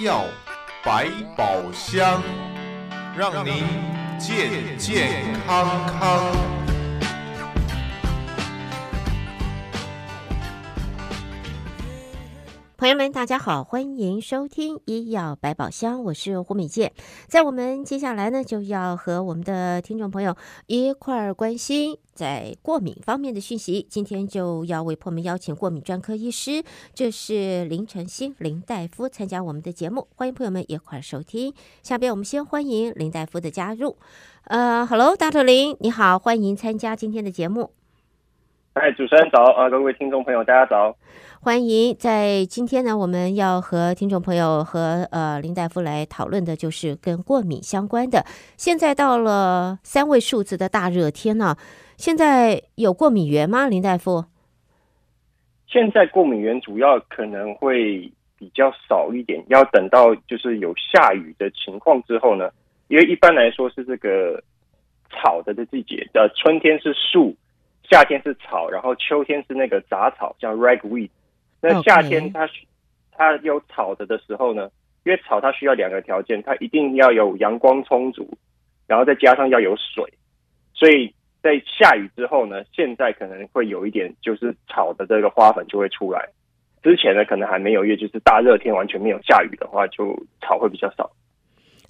药百宝箱，让您健健康康。朋友们，大家好，欢迎收听医药百宝箱，我是胡美健。在我们接下来呢，就要和我们的听众朋友一块儿关心在过敏方面的讯息。今天就要为朋友们邀请过敏专科医师，这是林晨星林大夫参加我们的节目，欢迎朋友们一块儿收听。下边我们先欢迎林大夫的加入。呃，Hello，大头林，你好，欢迎参加今天的节目。嗨，主持人早啊，各位听众朋友，大家早。欢迎，在今天呢，我们要和听众朋友和呃林大夫来讨论的，就是跟过敏相关的。现在到了三位数字的大热天呢，现在有过敏源吗？林大夫？现在过敏源主要可能会比较少一点，要等到就是有下雨的情况之后呢，因为一般来说是这个草的的季节，呃，春天是树。夏天是草，然后秋天是那个杂草，叫 ragweed。那夏天它它有草的的时候呢，因为草它需要两个条件，它一定要有阳光充足，然后再加上要有水。所以在下雨之后呢，现在可能会有一点，就是草的这个花粉就会出来。之前呢，可能还没有，因为就是大热天完全没有下雨的话，就草会比较少。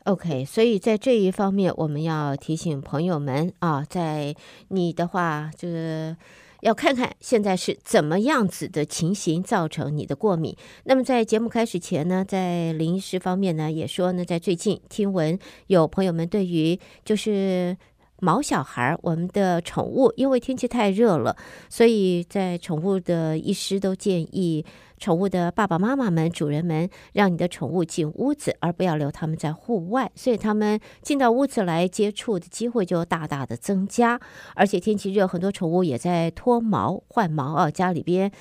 OK，所以在这一方面，我们要提醒朋友们啊，在你的话，就是要看看现在是怎么样子的情形造成你的过敏。那么在节目开始前呢，在林医师方面呢，也说呢，在最近听闻有朋友们对于就是。毛小孩，我们的宠物，因为天气太热了，所以在宠物的医师都建议宠物的爸爸妈妈们、主人们，让你的宠物进屋子，而不要留他们在户外。所以他们进到屋子来接触的机会就大大的增加。而且天气热，很多宠物也在脱毛、换毛啊，家里边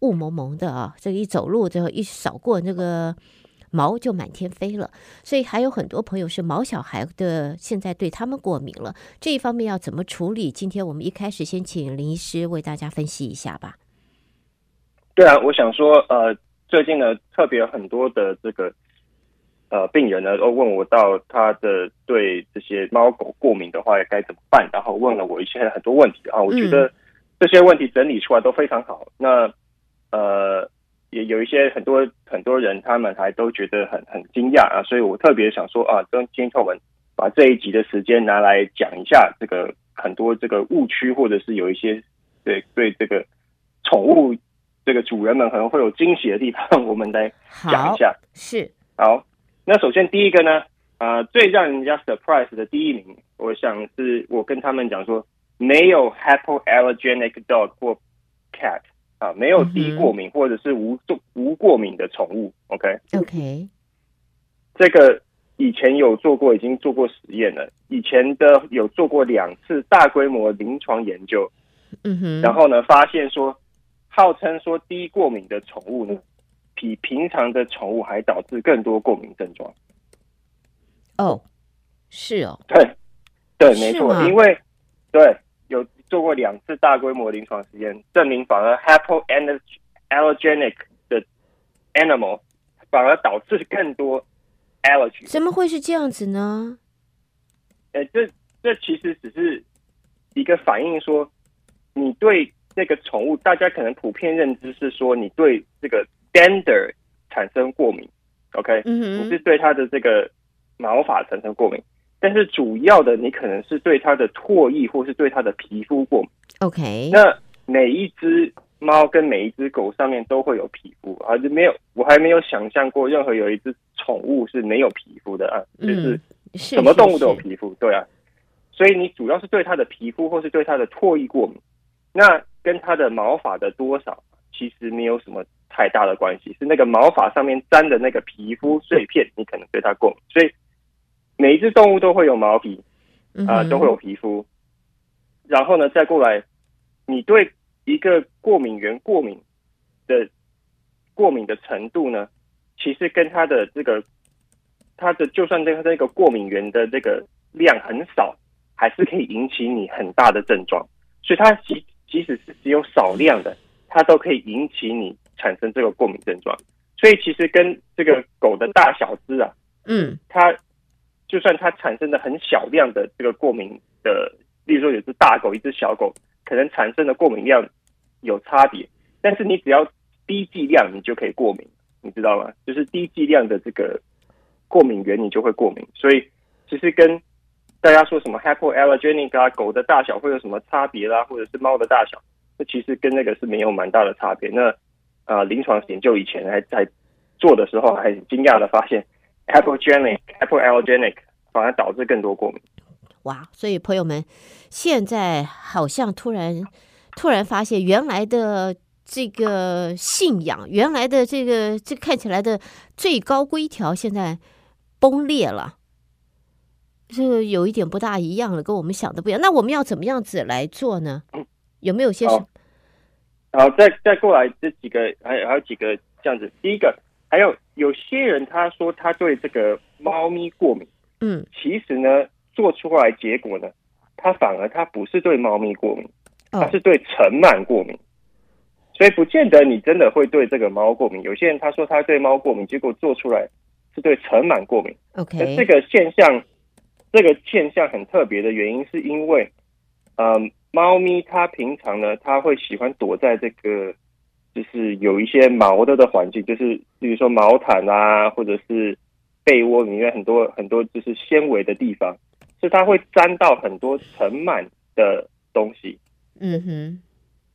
雾蒙蒙的啊，这个一走路就一扫过那个。毛就满天飞了，所以还有很多朋友是毛小孩的，现在对他们过敏了。这一方面要怎么处理？今天我们一开始先请林医师为大家分析一下吧。对啊，我想说，呃，最近呢，特别很多的这个呃病人呢，都问我到他的对这些猫狗过敏的话该怎么办，然后问了我一些很多问题啊。我觉得这些问题整理出来都非常好。嗯、那呃。也有一些很多很多人，他们还都觉得很很惊讶啊，所以我特别想说啊，跟听众们把这一集的时间拿来讲一下这个很多这个误区，或者是有一些对对这个宠物这个主人们可能会有惊喜的地方，我们来讲一下。是好，那首先第一个呢，啊、呃，最让人家 surprise 的第一名，我想是我跟他们讲说，没有 hypoallergenic dog 或 cat。啊，没有低过敏或者是无无过敏的宠物，OK？OK，这个以前有做过，已经做过实验了。以前的有做过两次大规模临床研究，嗯哼，然后呢，发现说，号称说低过敏的宠物呢，比平常的宠物还导致更多过敏症状。哦，是哦，对，对，没错，因为对。有做过两次大规模临床实验，证明反而 hypoallergenic 的 animal 反而导致更多 allergy。怎么会是这样子呢？呃，这这其实只是一个反应，说你对这个宠物，大家可能普遍认知是说你对这个 dander 产生过敏，OK？嗯，你是对它的这个毛发产生过敏。但是主要的，你可能是对它的唾液或是对它的皮肤过敏。OK，那每一只猫跟每一只狗上面都会有皮肤，而且没有，我还没有想象过任何有一只宠物是没有皮肤的啊，就是什么动物都有皮肤，对啊。所以你主要是对它的皮肤或是对它的唾液过敏，那跟它的毛发的多少其实没有什么太大的关系，是那个毛发上面粘的那个皮肤碎片，你可能对它过敏，所以。每一只动物都会有毛皮，啊、呃，都会有皮肤。然后呢，再过来，你对一个过敏源过敏的过敏的程度呢，其实跟它的这个，它的就算这个这个过敏源的这个量很少，还是可以引起你很大的症状。所以它即即使是只有少量的，它都可以引起你产生这个过敏症状。所以其实跟这个狗的大小只啊，嗯，它就算它产生的很小量的这个过敏的，例如说有只大狗，一只小狗，可能产生的过敏量有差别，但是你只要低剂量，你就可以过敏，你知道吗？就是低剂量的这个过敏原，你就会过敏。所以其实跟大家说什么 hypoallergenic 啊，狗的大小会有什么差别啦，或者是猫的大小，那其实跟那个是没有蛮大的差别。那啊，临床研究以前还在做的时候，还惊讶的发现 hypoallergenic hypoallergenic 反而导致更多过敏。哇！所以朋友们，现在好像突然突然发现，原来的这个信仰，原来的这个这看起来的最高规条，现在崩裂了。这有一点不大一样了，跟我们想的不一样。那我们要怎么样子来做呢？有没有些什么？好，再再过来这几个，还有还有几个这样子。第一个，还有有些人他说他对这个猫咪过敏，嗯，其实呢，做出来结果呢，他反而他不是对猫咪过敏，他是对尘螨过敏，所以不见得你真的会对这个猫过敏。有些人他说他对猫过敏，结果做出来是对尘螨过敏。OK，这个现象。这个现象很特别的原因，是因为，嗯，猫咪它平常呢，它会喜欢躲在这个，就是有一些毛的的环境，就是比如说毛毯啊，或者是被窝里面很多很多就是纤维的地方，所以它会沾到很多尘螨的东西。嗯哼，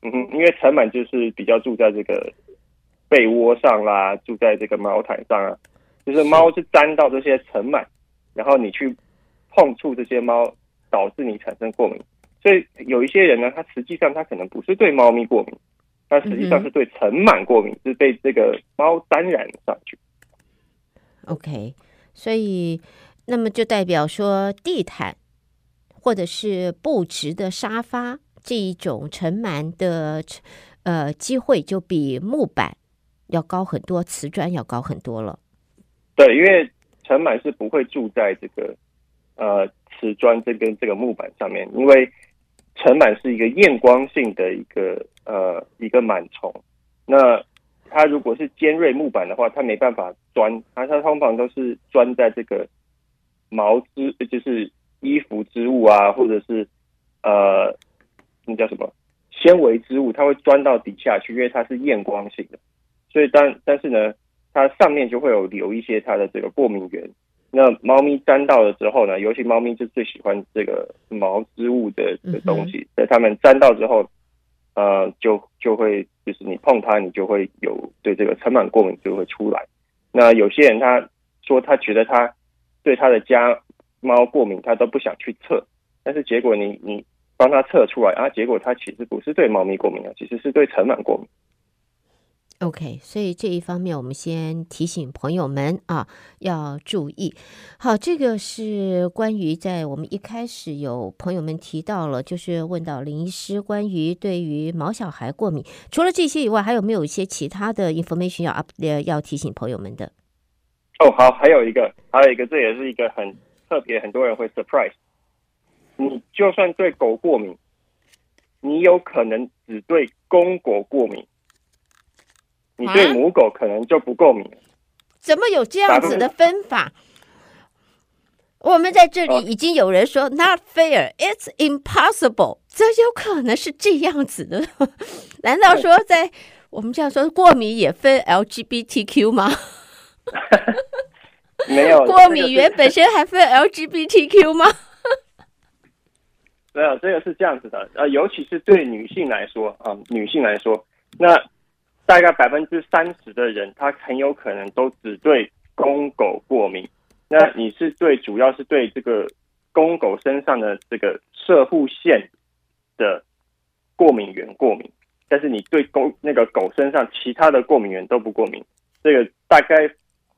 嗯哼，因为尘螨就是比较住在这个被窝上啦，住在这个毛毯上啊，就是猫是沾到这些尘螨，然后你去。碰触这些猫，导致你产生过敏，所以有一些人呢，他实际上他可能不是对猫咪过敏，他实际上是对尘螨过敏，嗯、是被这个猫沾染上去。OK，所以那么就代表说，地毯或者是布置的沙发这一种尘螨的呃机会，就比木板要高很多，瓷砖要高很多了。对，因为尘螨是不会住在这个。呃，瓷砖这跟这个木板上面，因为尘螨是一个厌光性的一个呃一个螨虫，那它如果是尖锐木板的话，它没办法钻，它它通常都是钻在这个毛织，就是衣服织物啊，或者是呃那叫什么纤维织物，它会钻到底下去，因为它是厌光性的，所以但但是呢，它上面就会有留一些它的这个过敏源。那猫咪沾到了之后呢，尤其猫咪就最喜欢这个毛织物的的东西，在它们沾到之后，呃，就就会就是你碰它，你就会有对这个尘螨过敏就会出来。那有些人他说他觉得他对他的家猫过敏，他都不想去测，但是结果你你帮他测出来啊，结果他其实不是对猫咪过敏啊，其实是对尘螨过敏。OK，所以这一方面我们先提醒朋友们啊，要注意。好，这个是关于在我们一开始有朋友们提到了，就是问到林医师关于对于毛小孩过敏，除了这些以外，还有没有一些其他的 information 要 up 要提醒朋友们的？哦，好，还有一个，还有一个，这也是一个很特别，很多人会 surprise。你就算对狗过敏，你有可能只对公狗过敏。你对母狗可能就不过敏。啊，怎么有这样子的分法？我们在这里已经有人说 “not fair”，“it's impossible”，这有可能是这样子的？难道说在我们这样说过敏也分 LGBTQ 吗？没有，过敏原本身还分 LGBTQ 吗？没有，这个是这样子的。呃，尤其是对女性来说啊，呃，女性来说，那。大概百分之三十的人，他很有可能都只对公狗过敏。那你是对，主要是对这个公狗身上的这个射护腺的过敏原过敏，但是你对公那个狗身上其他的过敏原都不过敏。这个大概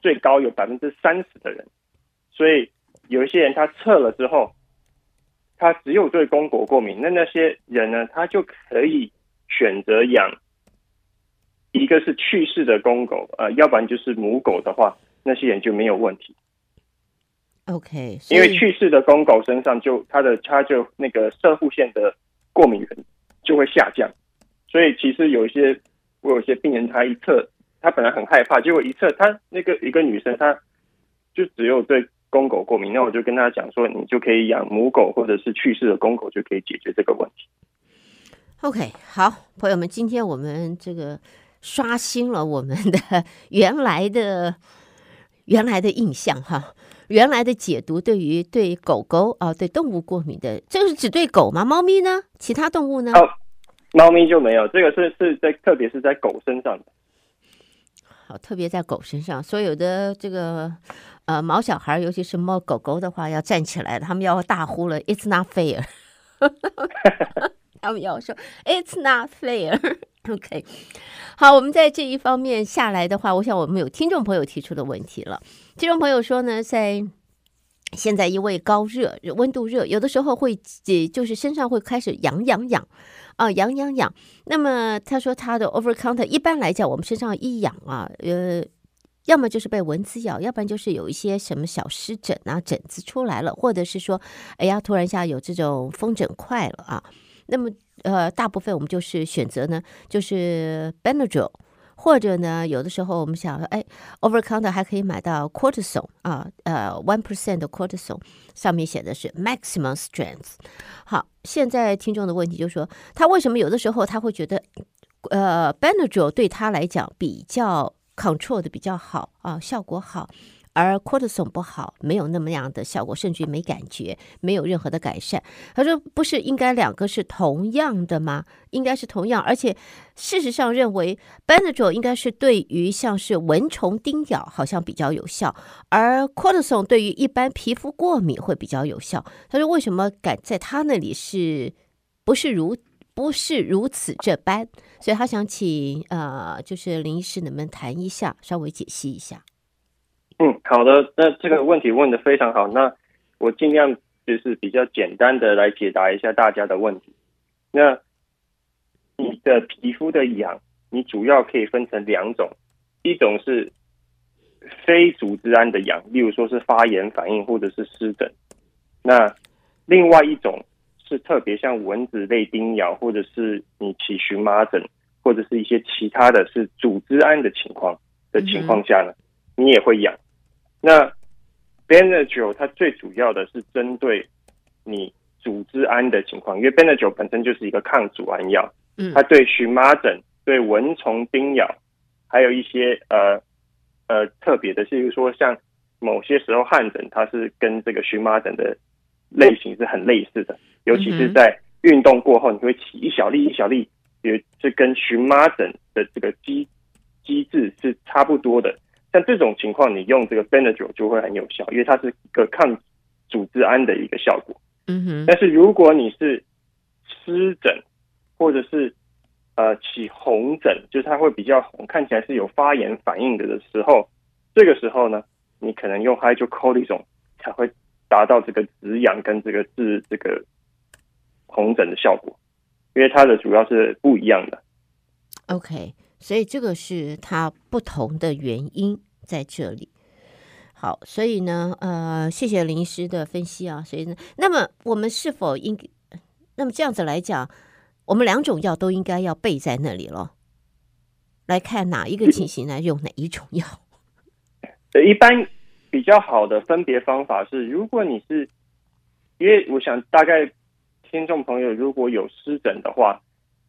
最高有百分之三十的人，所以有一些人他测了之后，他只有对公狗过敏。那那些人呢，他就可以选择养。一个是去世的公狗，呃，要不然就是母狗的话，那些人就没有问题。OK，因为去世的公狗身上就它的它就那个射护腺的过敏原就会下降，所以其实有一些我有些病人他一测他本来很害怕，结果一测，他那个一个女生，她就只有对公狗过敏。那我就跟他讲说，你就可以养母狗或者是去世的公狗，就可以解决这个问题。OK，好，朋友们，今天我们这个刷新了我们的原来的 原来的印象哈。原来的解读对于对狗狗啊，对动物过敏的，这个是只对狗吗？猫咪呢？其他动物呢？哦，猫咪就没有，这个是是在特别是在狗身上的。好，特别在狗身上，所有的这个呃毛小孩，尤其是猫狗狗的话，要站起来，他们要大呼了，It's not fair。他们要说，It's not fair。OK，好，我们在这一方面下来的话，我想我们有听众朋友提出的问题了。听众朋友说呢，在现在因为高热、温度热，有的时候会就是身上会开始痒痒痒啊，痒痒痒。那么他说他的 over counter 一般来讲，我们身上一痒啊，呃，要么就是被蚊子咬，要不然就是有一些什么小湿疹啊、疹子出来了，或者是说，哎呀，突然一下有这种风疹块了啊。那么呃，大部分我们就是选择呢，就是 Benadryl，或者呢，有的时候我们想说，哎，over counter 还可以买到 cortisone 啊，呃，one percent 的 cortisone，上面写的是 maximum strength。好，现在听众的问题就是说，他为什么有的时候他会觉得，呃，Benadryl 对他来讲比较 control 的比较好啊，效果好。而 cortisone 不好，没有那么样的效果，甚至于没感觉，没有任何的改善。他说：“不是应该两个是同样的吗？应该是同样，而且事实上认为 Benadryl 应该是对于像是蚊虫叮咬好像比较有效，而 cortisone 对于一般皮肤过敏会比较有效。”他说：“为什么敢在他那里是不是如不是如此这般？”所以他想请呃，就是林医师能不能谈一下，稍微解析一下。嗯，好的，那这个问题问得非常好，那我尽量就是比较简单的来解答一下大家的问题。那你的皮肤的痒，你主要可以分成两种，一种是非组织胺的痒，例如说是发炎反应或者是湿疹。那另外一种是特别像蚊子类叮咬，或者是你起荨麻疹，或者是一些其他的是组织胺的情况的情况下呢，你也会痒。那 Benadryl 它最主要的是针对你组织胺的情况，因为 Benadryl 本身就是一个抗组胺药，嗯，它对荨麻疹、对蚊虫叮咬，还有一些呃呃特别的，譬如说像某些时候汗疹，它是跟这个荨麻疹的类型是很类似的，尤其是在运动过后，你会起一小粒一小粒，也是跟荨麻疹的这个机机制是差不多的。像这种情况，你用这个 Benadryl 就会很有效，因为它是一个抗组织胺的一个效果。嗯哼。但是如果你是湿疹，或者是呃起红疹，就是它会比较红，看起来是有发炎反应的的时候，这个时候呢，你可能用 Hydrocortisone 才会达到这个止痒跟这个治这个红疹的效果，因为它的主要是不一样的。OK。所以这个是它不同的原因在这里。好，所以呢，呃，谢谢林医师的分析啊。所以呢，那么我们是否应，那么这样子来讲，我们两种药都应该要备在那里咯，来看哪一个情形来用哪一种药。呃，一般比较好的分别方法是，如果你是，因为我想大概听众朋友如果有湿疹的话。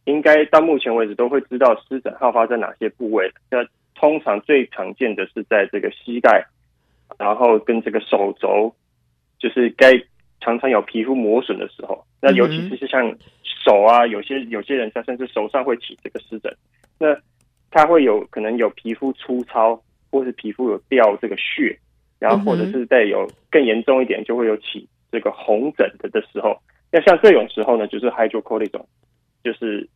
应该到目前为止都会知道湿疹好发在哪些部位。那通常最常见的是在这个膝盖，然后跟这个手肘，就是该常常有皮肤磨损的时候。那尤其是像手啊，有些有些人他甚至手上会起这个湿疹。那他会有可能有皮肤粗糙，或是皮肤有掉这个屑，然后或者是再有更严重一点，就会有起这个红疹的的时候。那像这种时候呢，就是 h y d r o c o r t i s o n 就是。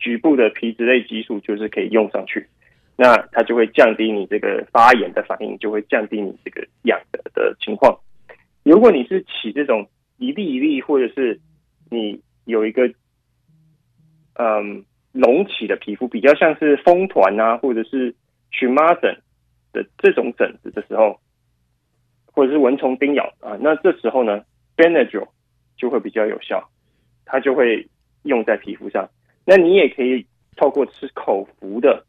局部的皮质类激素就是可以用上去，那它就会降低你这个发炎的反应，就会降低你这个痒的的情况。如果你是起这种一粒一粒，或者是你有一个嗯隆起的皮肤，比较像是风团啊，或者是荨麻疹的这种疹子的时候，或者是蚊虫叮咬啊，那这时候呢，Benadryl 就会比较有效，它就会用在皮肤上。那你也可以透过吃口服的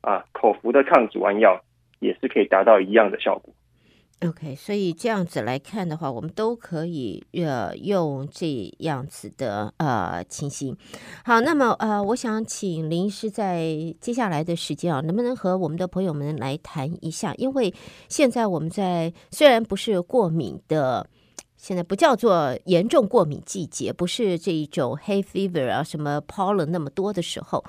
啊，口服的抗组胺药也是可以达到一样的效果。OK，所以这样子来看的话，我们都可以呃用这样子的呃情形。好，那么呃，我想请林医师在接下来的时间啊，能不能和我们的朋友们来谈一下？因为现在我们在虽然不是过敏的，现在不叫做严重过敏季节，不是这一种 hay fever 啊什么 pollen 那么多的时候，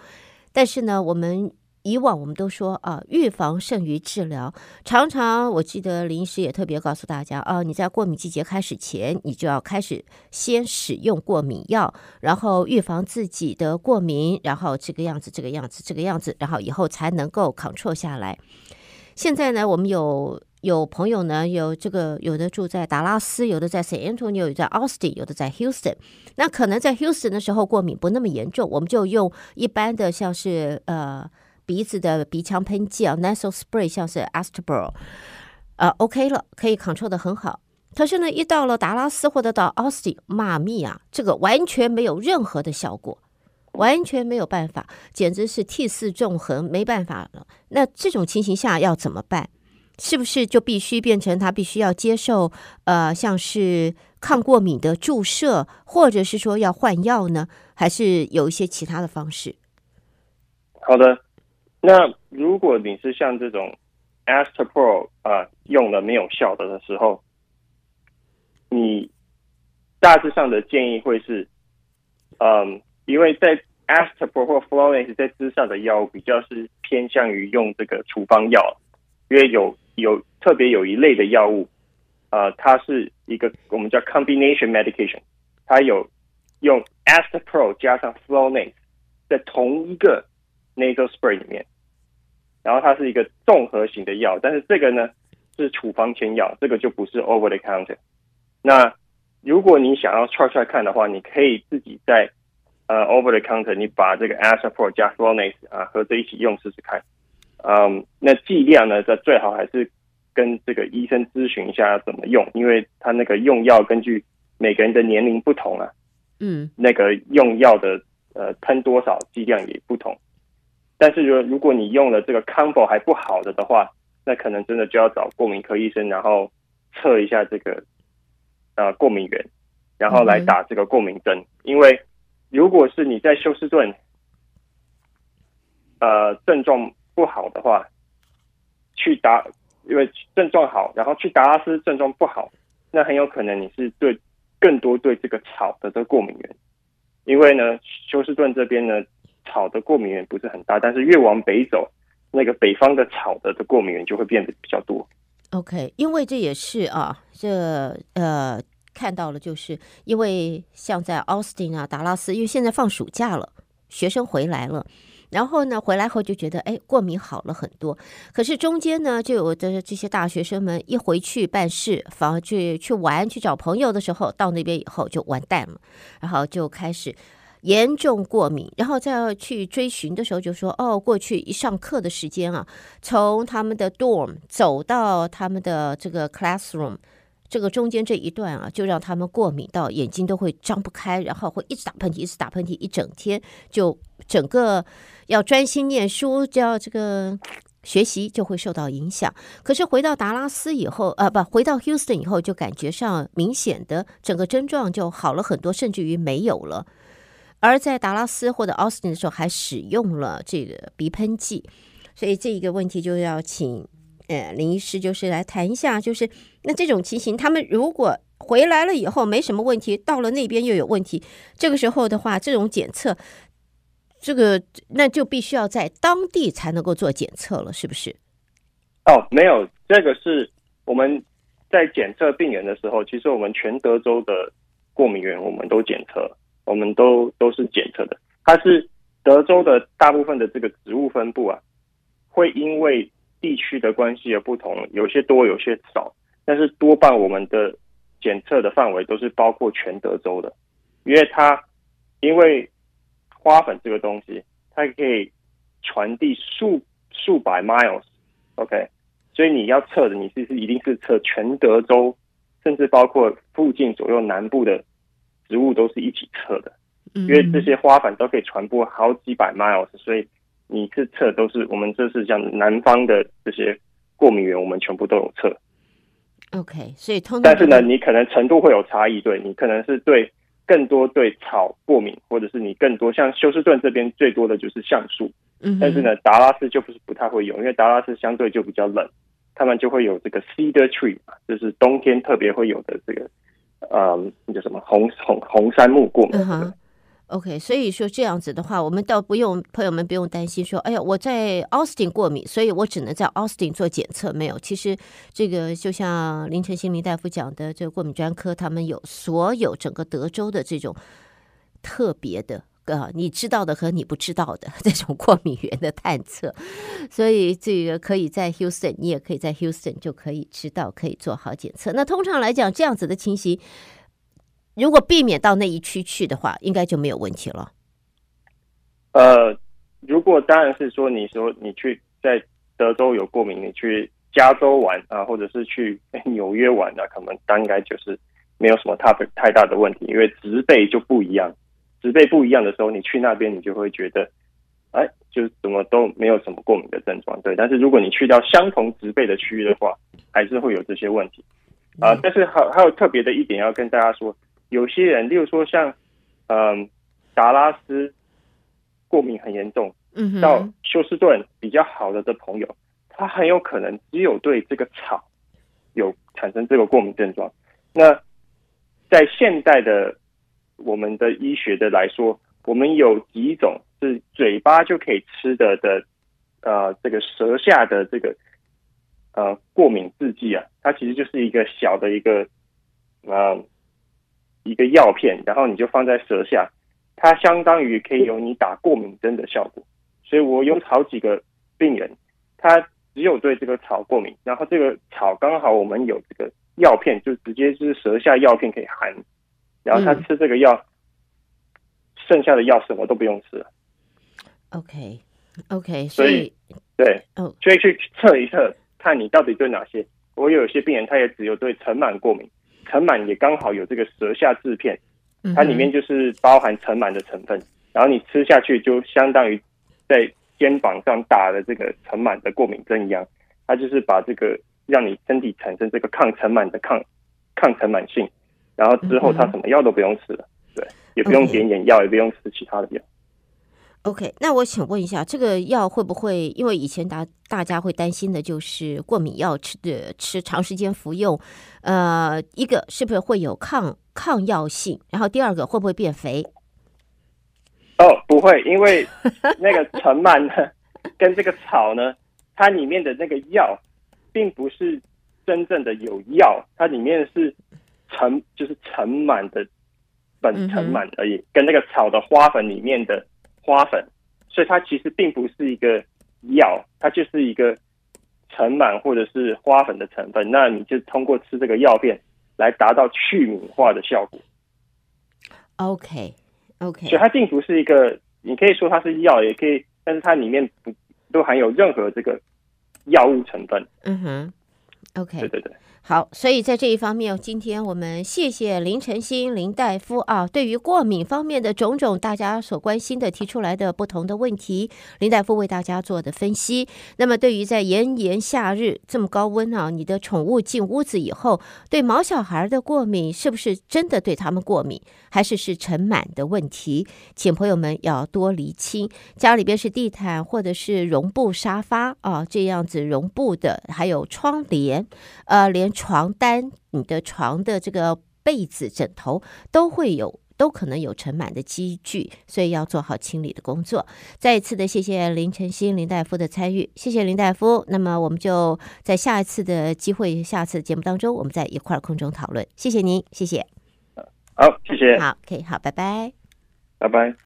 但是呢，我们。以往我们都说啊，预防胜于治疗。常常我记得林医师也特别告诉大家啊，你在过敏季节开始前，你就要开始先使用过敏药，然后预防自己的过敏，然后这个样子，这个样子，这个样子，然后以后才能够 control 下来。现在呢，我们有有朋友呢，有这个有的住在达拉斯，有的在 San Antonio，有的在 Austin，有的在 Houston。那可能在 Houston 的时候过敏不那么严重，我们就用一般的像是呃。鼻子的鼻腔喷剂啊，nasal spray，像是 Astepro，呃，OK 了，可以 control 得很好。可是呢，一到了达拉斯或者到 Austin，妈咪啊，这个完全没有任何的效果，完全没有办法，简直是涕泗纵横，没办法了。那这种情形下要怎么办？是不是就必须变成他必须要接受呃，像是抗过敏的注射，或者是说要换药呢？还是有一些其他的方式？好的。那如果你是像这种 Astepro 啊用了没有效的的时候，你大致上的建议会是，嗯，因为在 Astepro 或 Flonase 在之上的药物比较是偏向于用这个处方药，因为有有特别有一类的药物，呃，它是一个我们叫 combination medication，它有用 Astepro 加上 Flonase 在同一个 nasal spray 里面。然后它是一个综合型的药，但是这个呢是处方签药，这个就不是 over the counter。那如果你想要 try try 看的话，你可以自己在呃 over the counter，你把这个 Astepro 加 Flonase 啊合在一起用试试看。嗯，那剂量呢，这最好还是跟这个医生咨询一下要怎么用，因为他那个用药根据每个人的年龄不同啊，嗯，那个用药的呃喷多少剂量也不同。但是，如如果你用了这个 combo 还不好的的话，那可能真的就要找过敏科医生，然后测一下这个呃过敏源，然后来打这个过敏针。嗯、因为如果是你在休斯顿，呃症状不好的话，去达，因为症状好，然后去达拉斯症状不好，那很有可能你是对更多对这个草的这过敏源。因为呢，休斯顿这边呢。草的过敏源不是很大，但是越往北走，那个北方的草的的过敏源就会变得比较多。OK，因为这也是啊，这呃看到了，就是因为像在 Austin 啊、达拉斯，因为现在放暑假了，学生回来了，然后呢回来后就觉得哎过敏好了很多，可是中间呢就有的这些大学生们一回去办事，反而去去玩去找朋友的时候，到那边以后就完蛋了，然后就开始。严重过敏，然后再要去追寻的时候，就说哦，过去一上课的时间啊，从他们的 dorm 走到他们的这个 classroom，这个中间这一段啊，就让他们过敏到眼睛都会张不开，然后会一直打喷嚏，一直打喷嚏，一整天就整个要专心念书，叫这个学习就会受到影响。可是回到达拉斯以后，啊，不，回到 Houston 以后，就感觉上明显的整个症状就好了很多，甚至于没有了。而在达拉斯或者奥斯汀的时候，还使用了这个鼻喷剂，所以这一个问题就要请呃林医师，就是来谈一下，就是那这种情形，他们如果回来了以后没什么问题，到了那边又有问题，这个时候的话，这种检测，这个那就必须要在当地才能够做检测了，是不是？哦，没有，这个是我们在检测病人的时候，其实我们全德州的过敏源我们都检测。我们都都是检测的，它是德州的大部分的这个植物分布啊，会因为地区的关系也不同，有些多，有些少，但是多半我们的检测的范围都是包括全德州的，因为它因为花粉这个东西，它可以传递数数百 miles，OK，所以你要测的，你是是一定是测全德州，甚至包括附近左右南部的。植物都是一起测的，因为这些花粉都可以传播好几百 miles，所以你是测都是我们这是像南方的这些过敏源，我们全部都有测。OK，所以通常但是呢，你可能程度会有差异，对你可能是对更多对草过敏，或者是你更多像休斯顿这边最多的就是橡树，嗯，但是呢，达拉斯就不是不太会有，因为达拉斯相对就比较冷，他们就会有这个 cedar tree 嘛，就是冬天特别会有的这个，嗯，那叫什么红红红杉木过敏。嗯 OK，所以说这样子的话，我们倒不用朋友们不用担心说，哎呀，我在 Austin 过敏，所以我只能在 Austin 做检测。没有，其实这个就像林晨星林大夫讲的，这个过敏专科他们有所有整个德州的这种特别的啊，你知道的和你不知道的 这种过敏源的探测，所以这个可以在 Houston，你也可以在 Houston 就可以知道，可以做好检测。那通常来讲，这样子的情形。如果避免到那一区去的话，应该就没有问题了。呃，如果当然是说，你说你去在德州有过敏，你去加州玩啊，或者是去 纽约玩啊，可能当应该就是没有什么太太大的问题，因为植被就不一样，植被不一样的时候，你去那边你就会觉得，哎，就怎么都没有什么过敏的症状。对，但是如果你去到相同植被的区域的话，还是会有这些问题啊。但是还还有特别的一点要跟大家说。有些人，例如说像，嗯，达拉斯过敏很严重，嗯，到休斯顿比较好了的朋友，他很有可能只有对这个草有产生这个过敏症状。那在现代的我们的医学的来说，我们有几种是嘴巴就可以吃的的，呃，这个舌下的这个呃过敏制剂啊，它其实就是一个小的一个，呃。一个药片，然后你就放在舌下，它相当于可以有你打过敏针的效果。所以我有好几个病人，他只有对这个草过敏，然后这个草刚好我们有这个药片，就直接就是舌下药片可以含，然后他吃这个药，嗯、剩下的药什么都不用吃了。OK OK，所以对，哦，所以去测一测，看你到底对哪些。我有些病人，他也只有对尘螨过敏。尘螨也刚好有这个舌下制片，它里面就是包含尘螨的成分，然后你吃下去就相当于在肩膀上打了这个尘螨的过敏针一样，它就是把这个让你身体产生这个抗尘螨的抗抗尘螨性，然后之后它什么药都不用吃了，对，也不用点眼药，也不用吃其他的药。OK，那我想问一下，这个药会不会？因为以前大大家会担心的就是过敏药吃的吃长时间服用，呃，一个是不是会有抗抗药性？然后第二个会不会变肥？哦，不会，因为那个尘螨呢，跟这个草呢，它里面的那个药，并不是真正的有药，它里面是尘，就是尘螨的本尘螨而已，嗯、跟那个草的花粉里面的。花粉，所以它其实并不是一个药，它就是一个尘螨或者是花粉的成分。那你就通过吃这个药片来达到去敏化的效果。OK OK，所以它并不是一个，你可以说它是药，也可以，但是它里面不都含有任何这个药物成分。嗯哼，OK，对对对。好，所以在这一方面，今天我们谢谢林晨星林大夫啊，对于过敏方面的种种大家所关心的提出来的不同的问题，林大夫为大家做的分析。那么，对于在炎炎夏日这么高温啊，你的宠物进屋子以后，对毛小孩的过敏是不是真的对他们过敏，还是是尘螨的问题？请朋友们要多厘清。家里边是地毯或者是绒布沙发啊，这样子绒布的，还有窗帘，呃，连。床单、你的床的这个被子、枕头都会有，都可能有尘螨的积聚，所以要做好清理的工作。再一次的谢谢林晨星林大夫的参与，谢谢林大夫。那么我们就在下一次的机会、下次节目当中，我们在一块儿空中讨论。谢谢您，谢谢。好，谢谢。好，可以，好，拜拜，拜拜。